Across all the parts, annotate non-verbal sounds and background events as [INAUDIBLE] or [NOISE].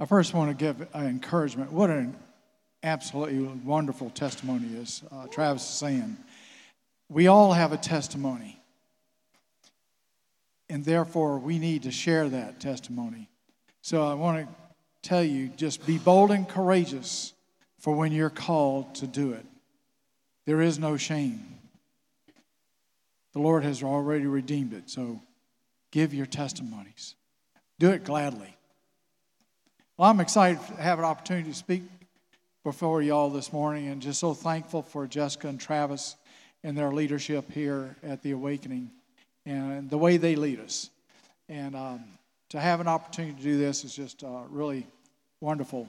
I first want to give encouragement. What an absolutely wonderful testimony is uh, Travis is saying. We all have a testimony, and therefore we need to share that testimony. So I want to tell you just be bold and courageous for when you're called to do it. There is no shame. The Lord has already redeemed it, so give your testimonies. Do it gladly. Well, I'm excited to have an opportunity to speak before you all this morning and just so thankful for Jessica and Travis and their leadership here at the Awakening and the way they lead us. And um, to have an opportunity to do this is just uh, really wonderful.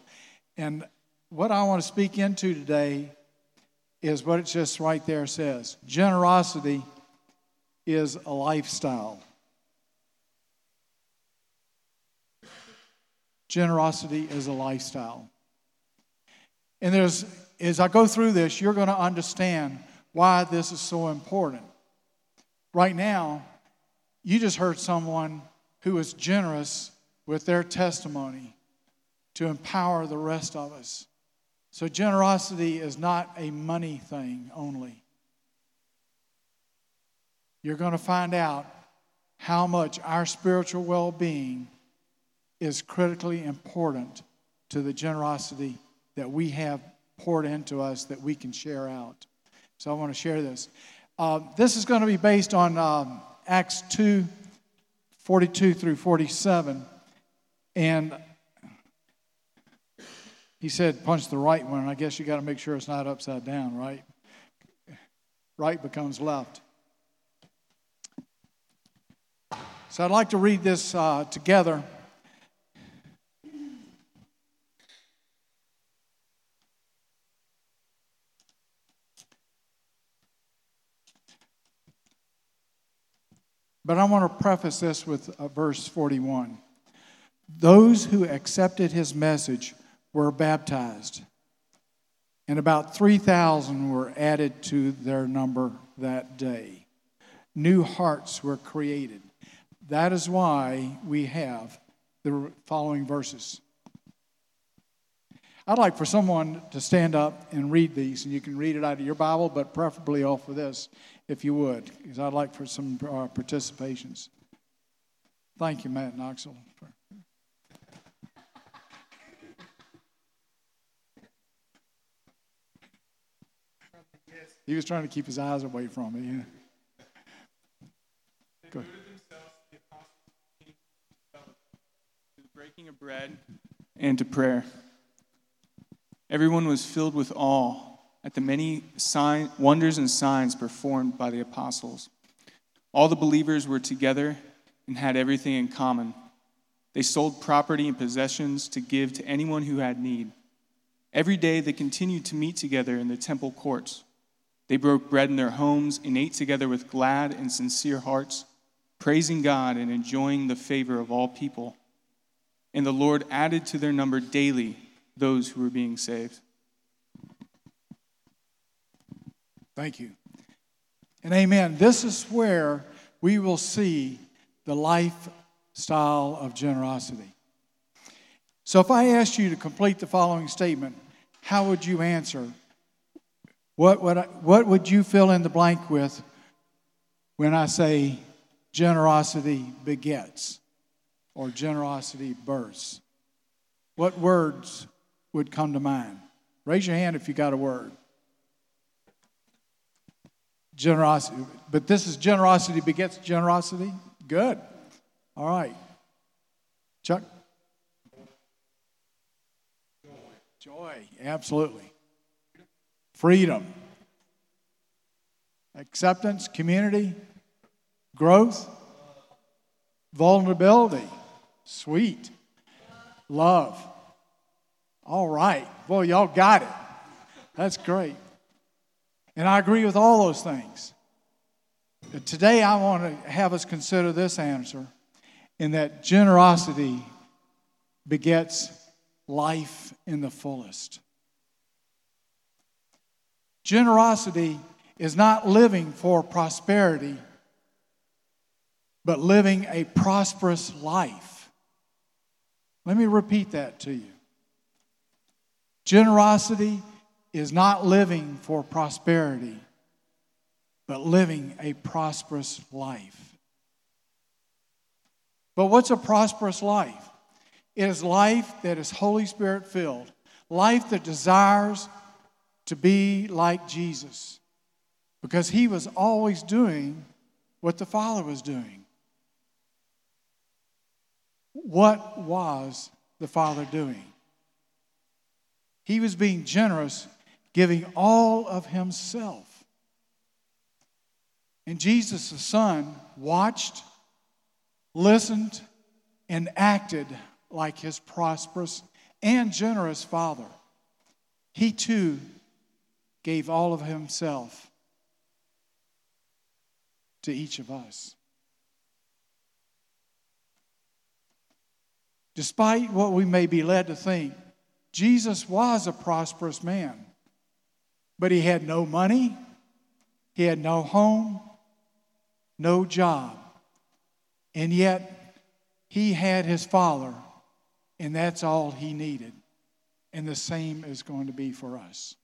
And what I want to speak into today is what it just right there says generosity is a lifestyle. Generosity is a lifestyle. And there's, as I go through this, you're going to understand why this is so important. Right now, you just heard someone who was generous with their testimony to empower the rest of us. So, generosity is not a money thing only. You're going to find out how much our spiritual well being is critically important to the generosity that we have poured into us that we can share out. So, I want to share this. Uh, this is going to be based on um, Acts 2 42 through 47. And he said, punch the right one. I guess you got to make sure it's not upside down, right? Right becomes left. So I'd like to read this uh, together. But I want to preface this with uh, verse 41. Those who accepted his message were baptized, and about 3,000 were added to their number that day. New hearts were created. That is why we have the following verses. I'd like for someone to stand up and read these, and you can read it out of your Bible, but preferably off of this, if you would, because I'd like for some uh, participations. Thank you, Matt Knoxville. He was trying to keep his eyes away from me. Yeah. Go To breaking of bread and to prayer. Everyone was filled with awe at the many sign, wonders and signs performed by the apostles. All the believers were together and had everything in common. They sold property and possessions to give to anyone who had need. Every day they continued to meet together in the temple courts. They broke bread in their homes and ate together with glad and sincere hearts, praising God and enjoying the favor of all people. And the Lord added to their number daily those who were being saved. Thank you. And amen. This is where we will see the lifestyle of generosity. So if I asked you to complete the following statement, how would you answer what would, I, what would you fill in the blank with when I say generosity begets or generosity births? What words would come to mind? Raise your hand if you got a word. Generosity. But this is generosity begets generosity? Good. All right. Chuck? Joy, absolutely freedom, acceptance, community, growth, vulnerability, sweet, love. All right. Well, y'all got it. That's great. And I agree with all those things. But today, I want to have us consider this answer in that generosity begets life in the fullest. Generosity is not living for prosperity, but living a prosperous life. Let me repeat that to you. Generosity is not living for prosperity, but living a prosperous life. But what's a prosperous life? It is life that is Holy Spirit filled, life that desires to be like Jesus, because he was always doing what the Father was doing. What was the Father doing? He was being generous, giving all of himself. And Jesus, the Son, watched, listened, and acted like his prosperous and generous Father. He too gave all of himself to each of us. Despite what we may be led to think, Jesus was a prosperous man, but he had no money, he had no home, no job, and yet he had his father, and that's all he needed. And the same is going to be for us.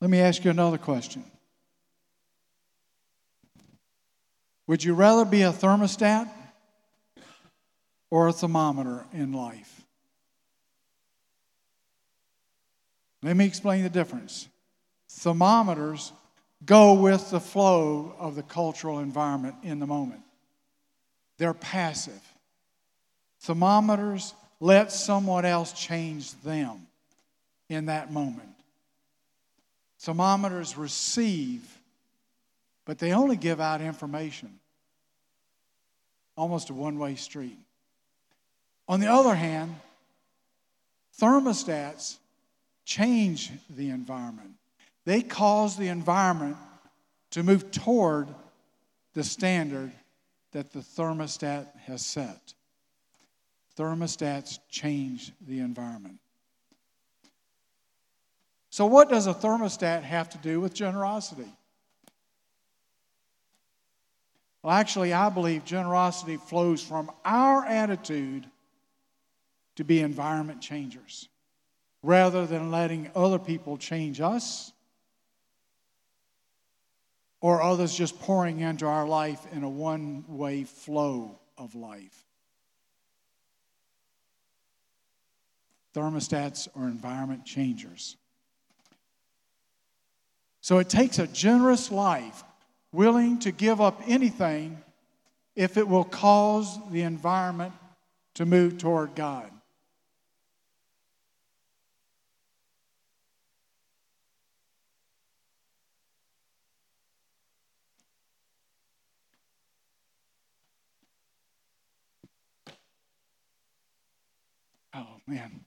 Let me ask you another question. Would you rather be a thermostat or a thermometer in life? Let me explain the difference. Thermometers go with the flow of the cultural environment in the moment, they're passive. Thermometers let someone else change them in that moment. Thermometers receive, but they only give out information. Almost a one way street. On the other hand, thermostats change the environment. They cause the environment to move toward the standard that the thermostat has set. Thermostats change the environment. So, what does a thermostat have to do with generosity? Well, actually, I believe generosity flows from our attitude to be environment changers rather than letting other people change us or others just pouring into our life in a one way flow of life. Thermostats are environment changers. So it takes a generous life, willing to give up anything if it will cause the environment to move toward God. Man.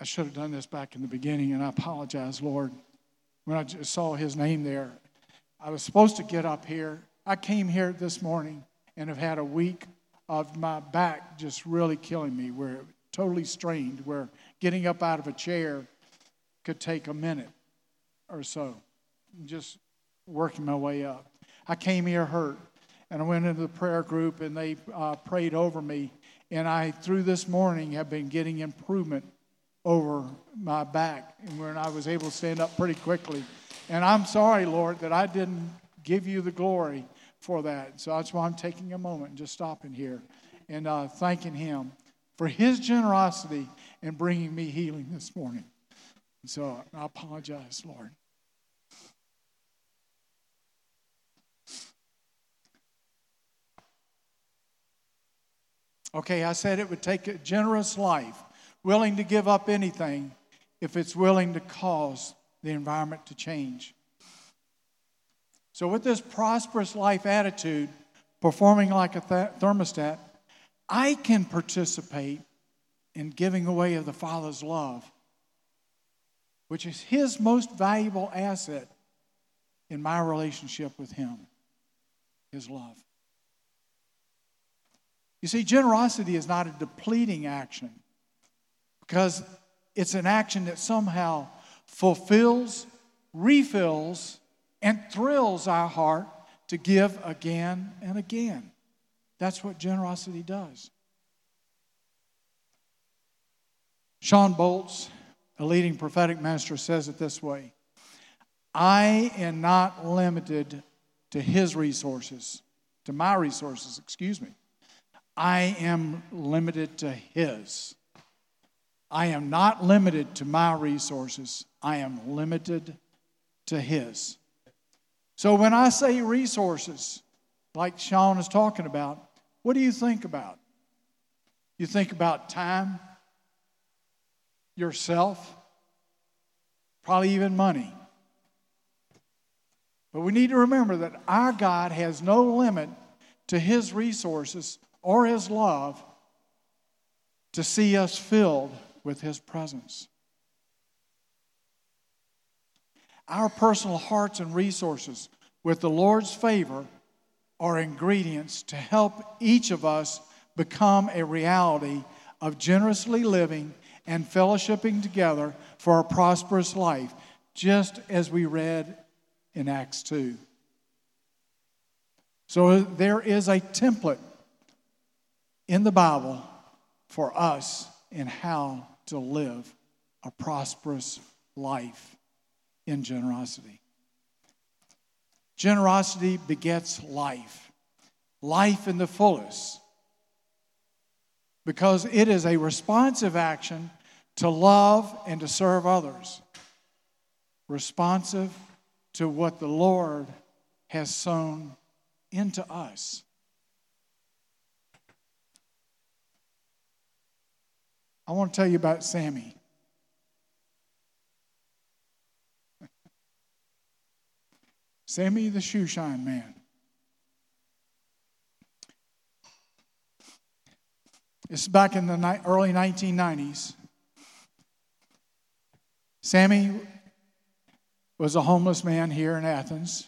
I should have done this back in the beginning, and I apologize, Lord when I just saw his name there. I was supposed to get up here. I came here this morning and have had a week of my back just really killing me, where it totally strained, where getting up out of a chair could take a minute or so, just working my way up. I came here hurt, and I went into the prayer group, and they uh, prayed over me. And I, through this morning, have been getting improvement over my back and when I was able to stand up pretty quickly. And I'm sorry, Lord, that I didn't give you the glory for that. So that's why I'm taking a moment and just stopping here and uh, thanking Him for His generosity in bringing me healing this morning. So I apologize, Lord. Okay, I said it would take a generous life willing to give up anything if it's willing to cause the environment to change. So, with this prosperous life attitude, performing like a th- thermostat, I can participate in giving away of the Father's love, which is His most valuable asset in my relationship with Him His love. You see, generosity is not a depleting action because it's an action that somehow fulfills, refills, and thrills our heart to give again and again. That's what generosity does. Shawn Bolz, a leading prophetic minister, says it this way I am not limited to his resources, to my resources, excuse me. I am limited to his. I am not limited to my resources. I am limited to his. So when I say resources, like Shawn is talking about, what do you think about? You think about time, yourself, probably even money. But we need to remember that our God has no limit to His resources or His love to see us filled with His presence. Our personal hearts and resources with the Lord's favor are ingredients to help each of us become a reality of generously living and fellowshipping together for a prosperous life, just as we read in Acts 2. So there is a template in the Bible for us in how to live a prosperous life in generosity. Generosity begets life, life in the fullest, because it is a responsive action to love and to serve others. Responsive to what the Lord has sown into us. I want to tell you about Sammy. [LAUGHS] Sammy the shoe shine man. It's back in the early 1990s. Sammy was a homeless man here in Athens.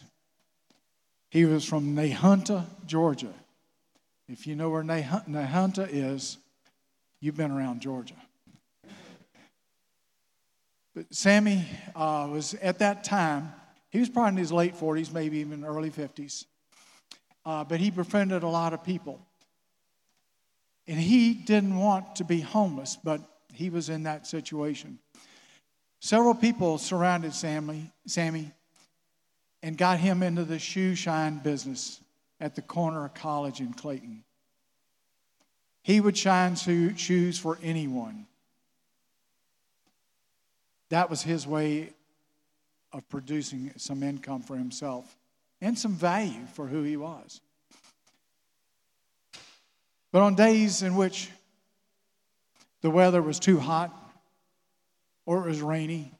He was from Nahunta, Georgia. If you know where Nahunta is, you've been around Georgia. But Sammy uh, was at that time, he was probably in his late 40s, maybe even early 50s. Uh, but he befriended a lot of people. And he didn't want to be homeless, but he was in that situation. Several people surrounded Sammy, Sammy and got him into the shoe shine business at the corner of college in Clayton. He would shine shoes for anyone. That was his way of producing some income for himself and some value for who he was. But on days in which the weather was too hot or it was rainy.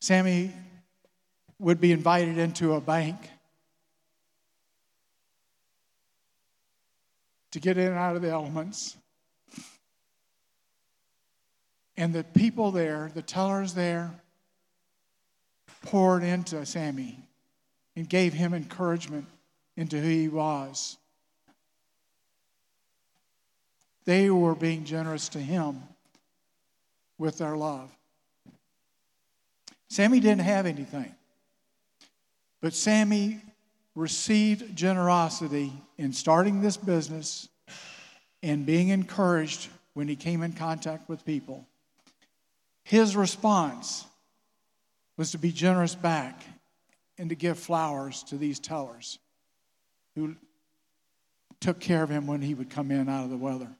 Sammy would be invited into a bank to get in and out of the elements. And the people there, the tellers there, poured into Sammy and gave him encouragement into who he was. They were being generous to him with their love. Sammy didn't have anything, but Sammy received generosity in starting this business and being encouraged when he came in contact with people. His response was to be generous back and to give flowers to these tellers who took care of him when he would come in out of the weather.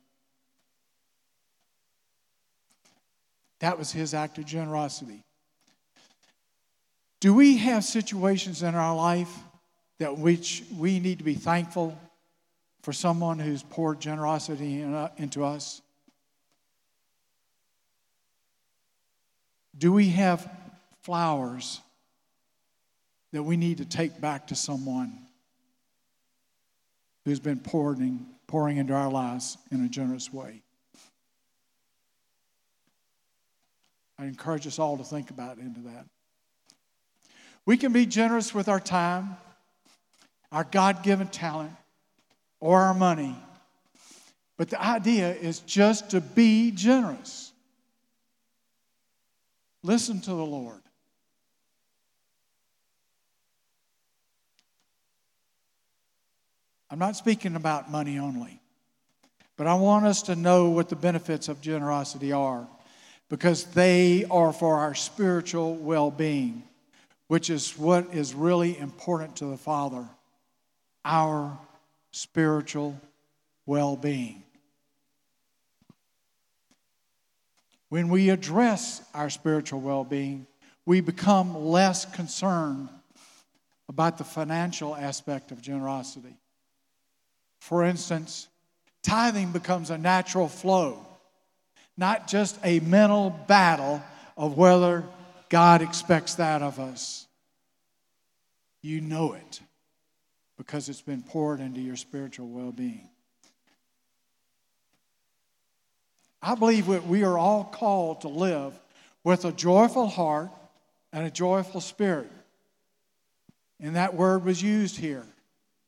That was his act of generosity. Do we have situations in our life that which we need to be thankful for someone who's poured generosity uh, into us? Do we have flowers that we need to take back to someone who's been pouring, pouring into our lives in a generous way? I encourage us all to think about into that. We can be generous with our time, our God given talent or our money. But the idea is just to be generous. Listen to the Lord. I'm not speaking about money only, but I want us to know what the benefits of generosity are because they are for our spiritual well being, which is what is really important to the Father our spiritual well being. When we address our spiritual well being, we become less concerned about the financial aspect of generosity. For instance, tithing becomes a natural flow, not just a mental battle of whether God expects that of us. You know it because it's been poured into your spiritual well being. I believe that we are all called to live with a joyful heart and a joyful spirit. And that word was used here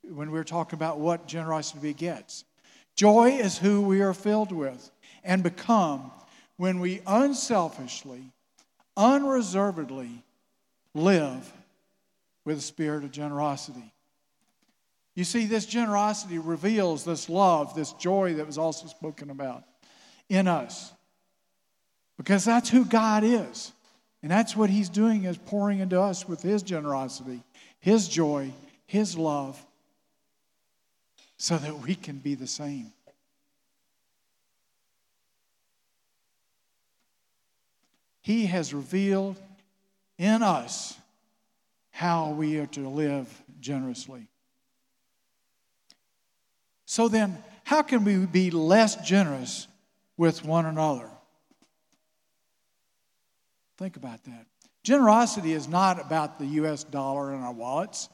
when we were talking about what generosity begets. Joy is who we are filled with and become when we unselfishly, unreservedly live with a spirit of generosity. You see, this generosity reveals this love, this joy that was also spoken about in us. Because that's who God is. And that's what He's doing is pouring into us with His generosity, His joy, His love, so that we can be the same. He has revealed in us how we are to live generously. So then, how can we be less generous with one another? Think about that. Generosity is not about the US dollar in our wallets.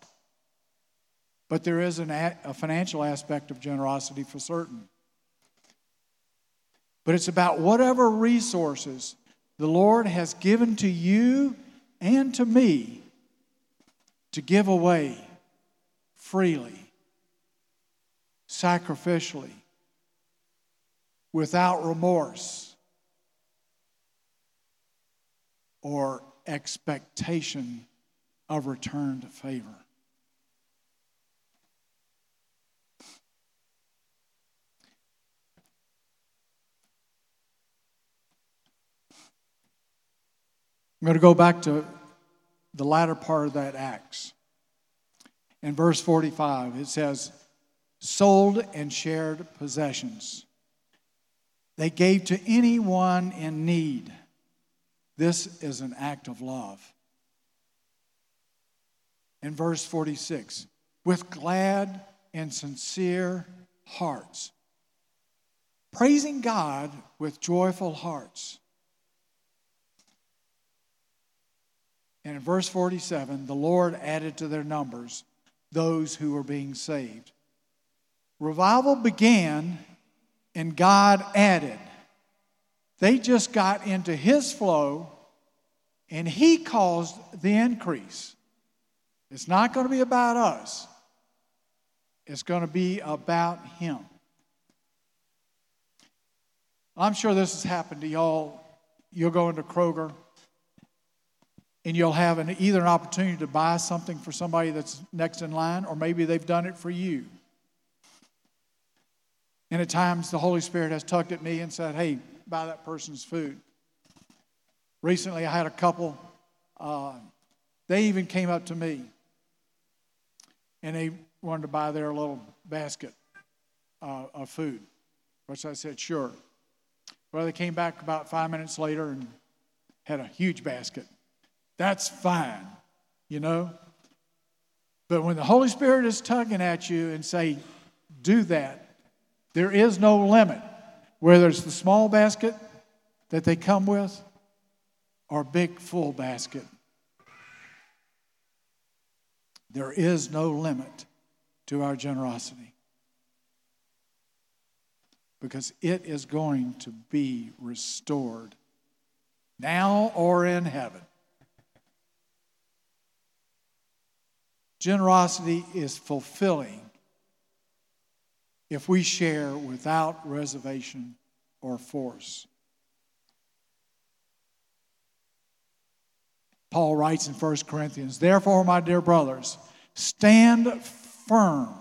But there is a, a financial aspect of generosity for certain. But it's about whatever resources the Lord has given to you and to me to give away freely, sacrificially, without remorse or expectation of returned favor. I'm going to go back to the latter part of that Acts. In verse 45, it says, sold and shared possessions. They gave to anyone in need. This is an act of love. In verse 46, with glad and sincere hearts, praising God with joyful hearts And in verse 47, the Lord added to their numbers those who were being saved. Revival began and God added. They just got into His flow and He caused the increase. It's not going to be about us, it's going to be about Him. I'm sure this has happened to y'all. You'll go into Kroger and you'll have an, either an opportunity to buy something for somebody that's next in line, or maybe they've done it for you. And at times, the Holy Spirit has tugged at me and said, Hey, buy that person's food. Recently, I had a couple, uh, they even came up to me and they wanted to buy their little basket uh, of food, which I said, Sure. Well, they came back about five minutes later and had a huge basket. That's fine, you know? But when the Holy Spirit is tugging at you and say, do that, there is no limit. Whether it's the small basket that they come with or big full basket. There is no limit to our generosity because it is going to be restored now or in heaven. Generosity is fulfilling if we share without reservation or force. Paul writes in 1 Corinthians, Therefore, my dear brothers, stand firm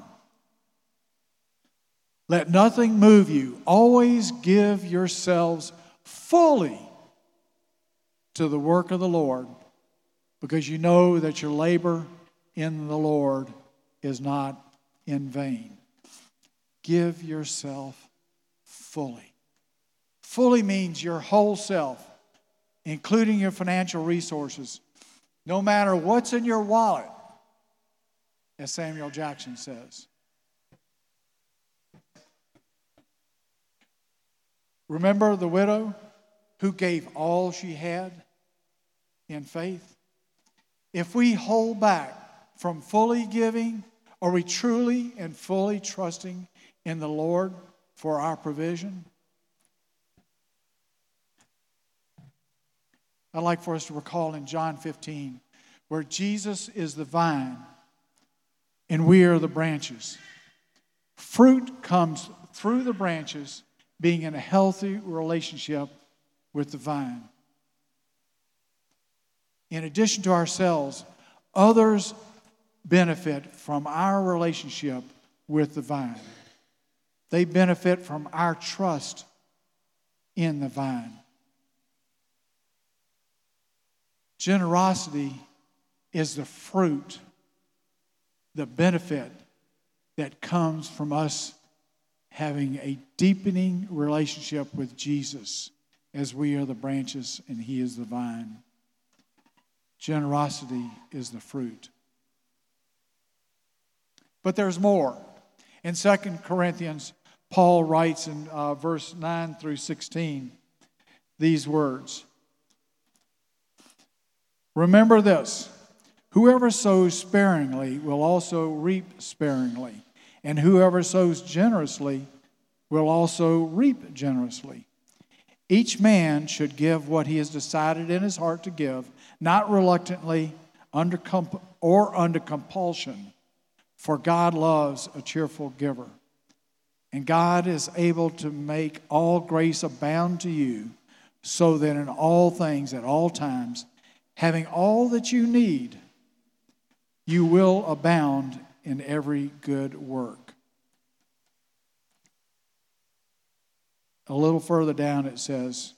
Let nothing move you. Always give yourselves fully to the work of the Lord because you know that your labor in the Lord is not in vain. Give yourself fully. Fully means your whole self, including your financial resources, no matter what's in your wallet, as Samuel Jackson says. Remember the widow who gave all she had in faith? If we hold back from fully giving, are we truly and fully trusting in the Lord for our provision? I'd like for us to recall in John 15 where Jesus is the vine and we are the branches. Fruit comes through the branches being in a healthy relationship with the vine. In addition to ourselves, others benefit from our relationship with the vine. They benefit from our trust in the vine. Generosity is the fruit, the benefit that comes from us having a deepening relationship with Jesus as we are the branches and He is the vine. Generosity is the fruit. But there's more. In 2 Corinthians, Paul writes in uh, verse 9 through 16 these words Remember this whoever sows sparingly will also reap sparingly, and whoever sows generously will also reap generously. Each man should give what he has decided in his heart to give, not reluctantly under comp- or under compulsion, for God loves a cheerful giver. And God is able to make all grace abound to you, so that in all things, at all times, having all that you need, you will abound in every good work. A little further down it says,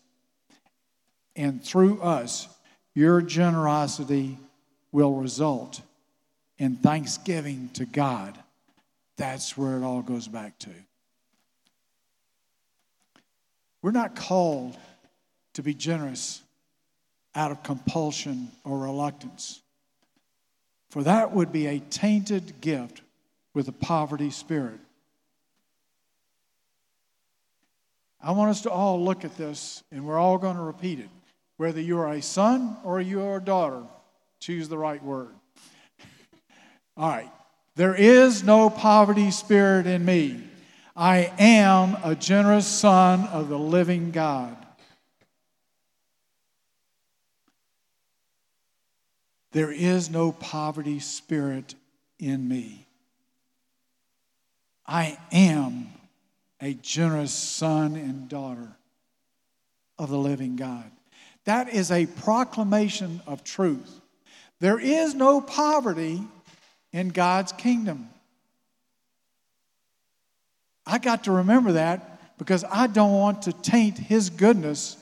and through us, your generosity will result in thanksgiving to God. That's where it all goes back to. We're not called to be generous out of compulsion or reluctance. For that would be a tainted gift with a poverty spirit. I want us to all look at this, and we're all going to repeat it. Whether you are a son or you are a daughter, choose the right word. [LAUGHS] all right. There is no poverty spirit in me. I am a generous son of the living God. There is no poverty spirit in me. I am a generous son and daughter of the living God. That is a proclamation of truth. There is no poverty in God's kingdom. I got to remember that because I don't want to taint His goodness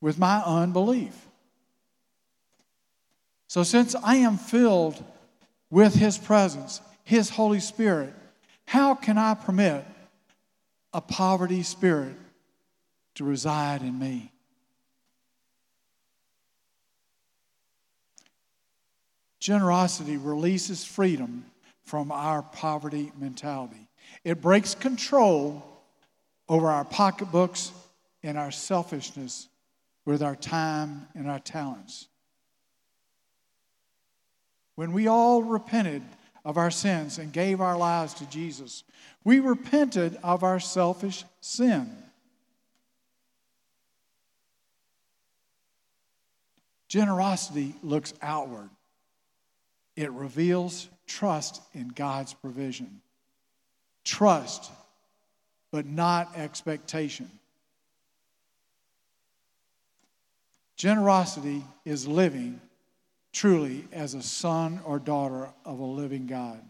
with my unbelief. So, since I am filled with His presence, His Holy Spirit, how can I permit a poverty spirit to reside in me? Generosity releases freedom from our poverty mentality. It breaks control over our pocketbooks and our selfishness with our time and our talents. When we all repented of our sins and gave our lives to Jesus, we repented of our selfish sin. Generosity looks outward, it reveals trust in God's provision. Trust, but not expectation. Generosity is living truly as a son or daughter of a living God.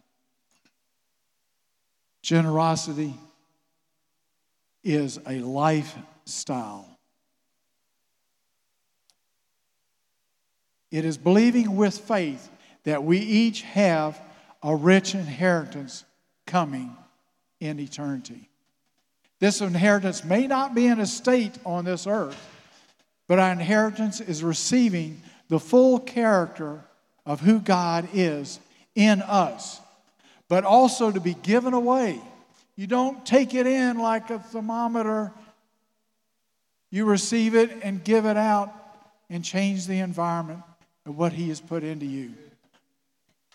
Generosity is a lifestyle. It is believing with faith that we each have a rich inheritance coming in eternity. This inheritance may not be an estate on this earth, but our inheritance is receiving the full character of who God is in us, but also to be given away. You don't take it in like a thermometer, you receive it and give it out and change the environment of what He has put into you.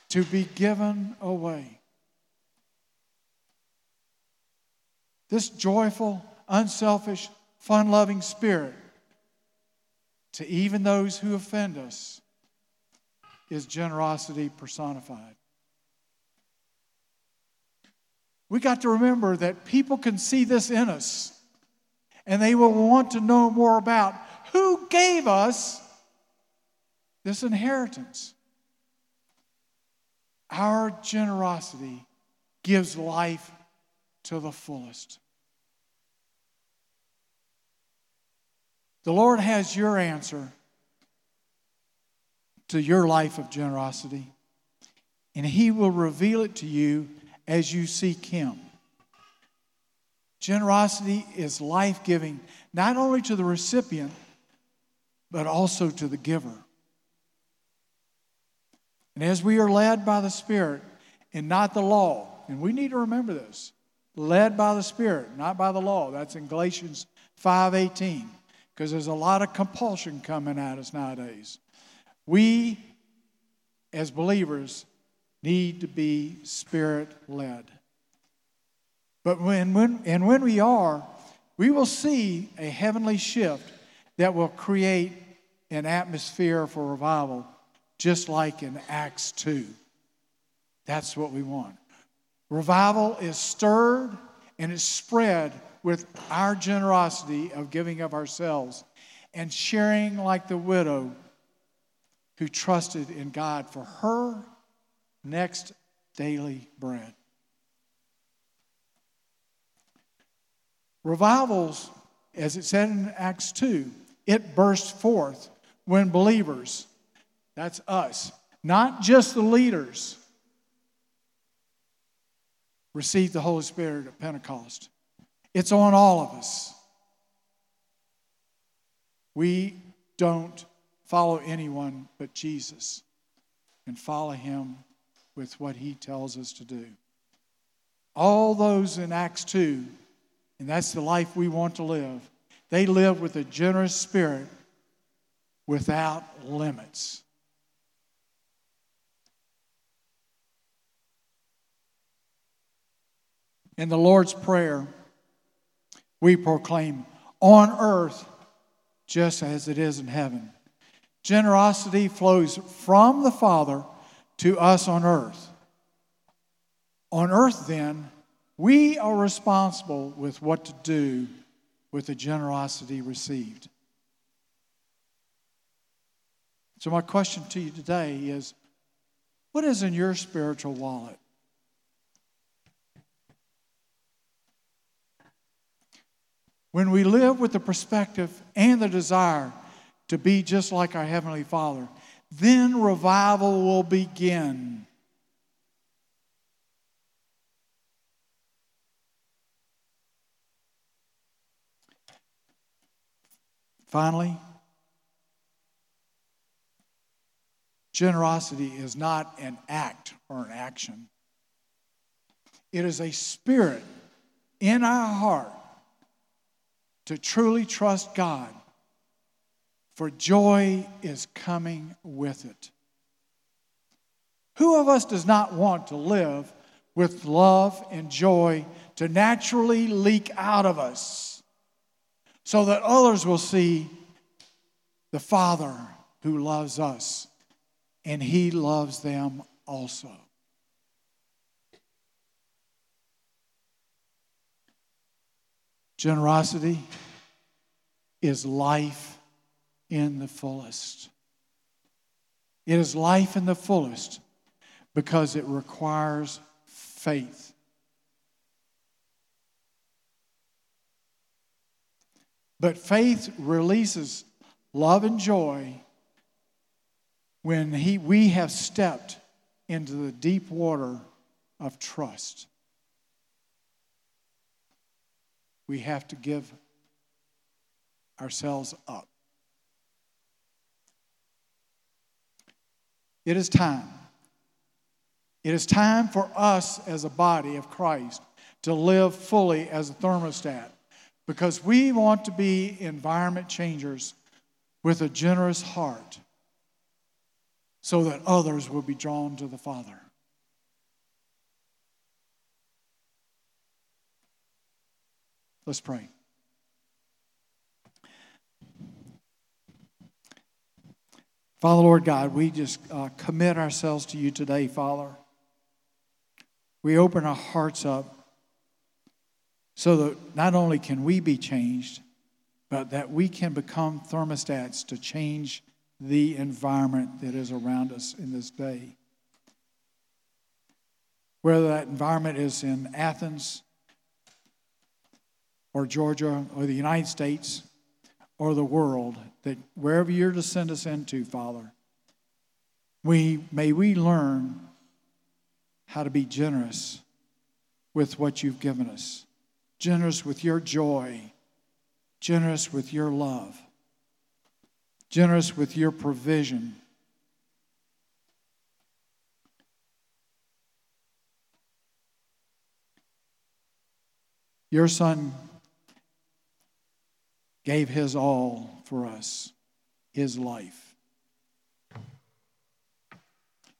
To be given away. This joyful, unselfish, fun loving spirit to even those who offend us is generosity personified. We got to remember that people can see this in us and they will want to know more about who gave us this inheritance. Our generosity gives life to the fullest. The Lord has your answer to your life of generosity, and He will reveal it to you as you seek Him. Generosity is life giving, not only to the recipient, but also to the giver. And as we are led by the Spirit and not the law, and we need to remember this led by the Spirit, not by the law. That's in Galatians 5:18, because there's a lot of compulsion coming at us nowadays. We, as believers, need to be Spirit led. But when, when and when we are, we will see a heavenly shift that will create an atmosphere for revival, just like in Acts 2. That's what we want. Revival is stirred and is spread with our generosity of giving of ourselves and sharing like the widow who trusted in God for her next daily bread. Revivals, as it said in Acts 2, it bursts forth when believers, that's us, not just the leaders, received the Holy Spirit at Pentecost. It's on all of us. We don't follow anyone but Jesus and follow him with what he tells us to do. All those in Acts 2, and that's the life we want to live, they live with a generous spirit without limits. In the Lord's Prayer, we proclaim, on earth just as it is in heaven. Generosity flows from the Father to us on earth. On earth, then, we are responsible with what to do with the generosity received. So, my question to you today is what is in your spiritual wallet? When we live with the perspective and the desire to be just like our Heavenly Father, then revival will begin. Finally, generosity is not an act or an action. It is a spirit in our heart to truly trust God, for joy is coming with it. Who of us does not want to live with love and joy to naturally leak out of us so that others will see the Father who loves us and He loves them also? Generosity is life in the fullest. It is life in the fullest because it requires faith. But faith releases love and joy when he, we have stepped into the deep water of trust. We have to give ourselves up. It is time. It is time for us as a body of Christ to live fully as a thermostat because we want to be environment changers with a generous heart so that others will be drawn to the Father. Let's pray. Father, Lord God, we just uh, commit ourselves to you today, Father. We open our hearts up so that not only can we be changed, but that we can become thermostats to change the environment that is around us in this day. Whether that environment is in Athens or Georgia or the United States or the world, that wherever you're to send us into, Father, we, may we learn how to be generous with what you've given us, generous with your joy, generous with your love. Generous with your provision. Your son gave his all for us, his life.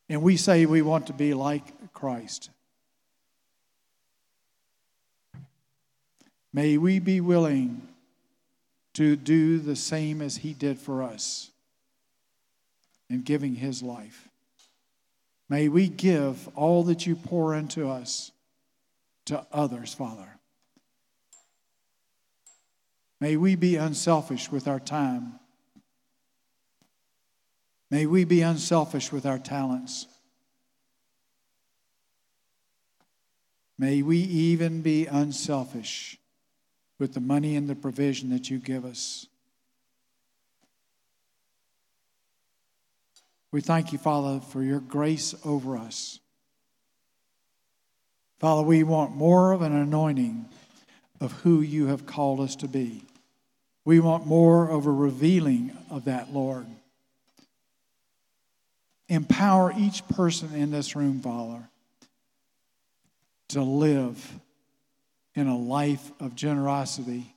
And we say we want to be like Christ. May we be willing to do the same as he did for us in giving his life. May we give all that you pour into us to others, Father. May we be unselfish with our time. May we be unselfish with our talents. May we even be unselfish with the money and the provision that you give us. We thank you, Father, for your grace over us. Father, we want more of an anointing of who you have called us to be. We want more of a revealing of that, Lord. Empower each person in this room, Father, to live in a life of generosity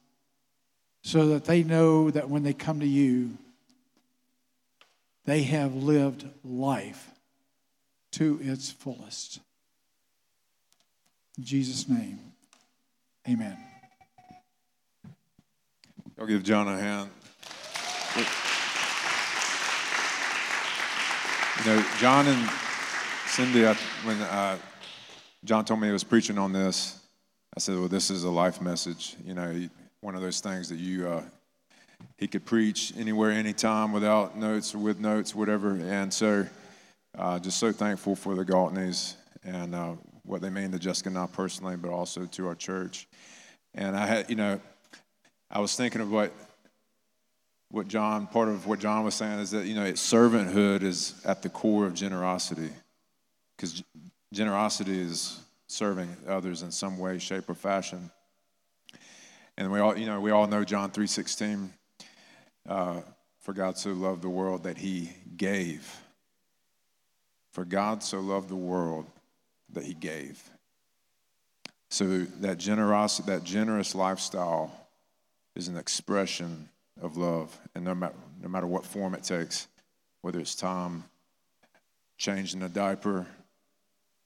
so that they know that when they come to you, they have lived life to its fullest. In Jesus' name, amen. I'll give John a hand. You know, John and Cindy, when uh, John told me he was preaching on this, I said, well, this is a life message. You know, one of those things that you, uh, he could preach anywhere, anytime without notes or with notes, whatever. And so, uh, just so thankful for the Gaultneys and uh, what they mean to Jessica I personally, but also to our church. And I had, you know, I was thinking of what what John, part of what John was saying is that, you know, servanthood is at the core of generosity. Because generosity is serving others in some way, shape, or fashion. And we all, you know, we all know John 3.16, uh, for God so loved the world that he gave. For God so loved the world that he gave. So that generosity, that generous lifestyle is an expression of love. And no matter, no matter what form it takes, whether it's time, changing a diaper,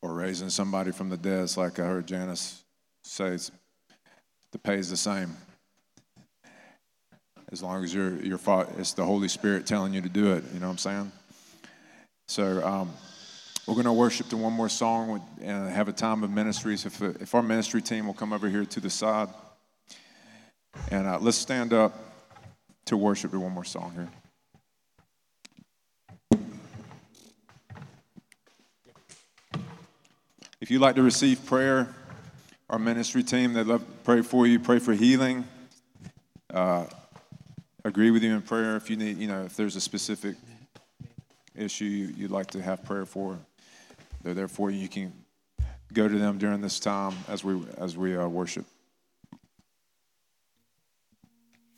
or raising somebody from the dead, it's like I heard Janice say, the pay is the same. As long as you're, you're, it's the Holy Spirit telling you to do it, you know what I'm saying? So um, we're going to worship to one more song and have a time of ministries. If, if our ministry team will come over here to the side, and uh, let's stand up to worship to one more song here. If you'd like to receive prayer, our ministry team, they'd love to pray for you, pray for healing. Uh, agree with you in prayer. If you need, you know, if there's a specific issue you'd like to have prayer for, they're there for you. You can go to them during this time as we as we uh, worship.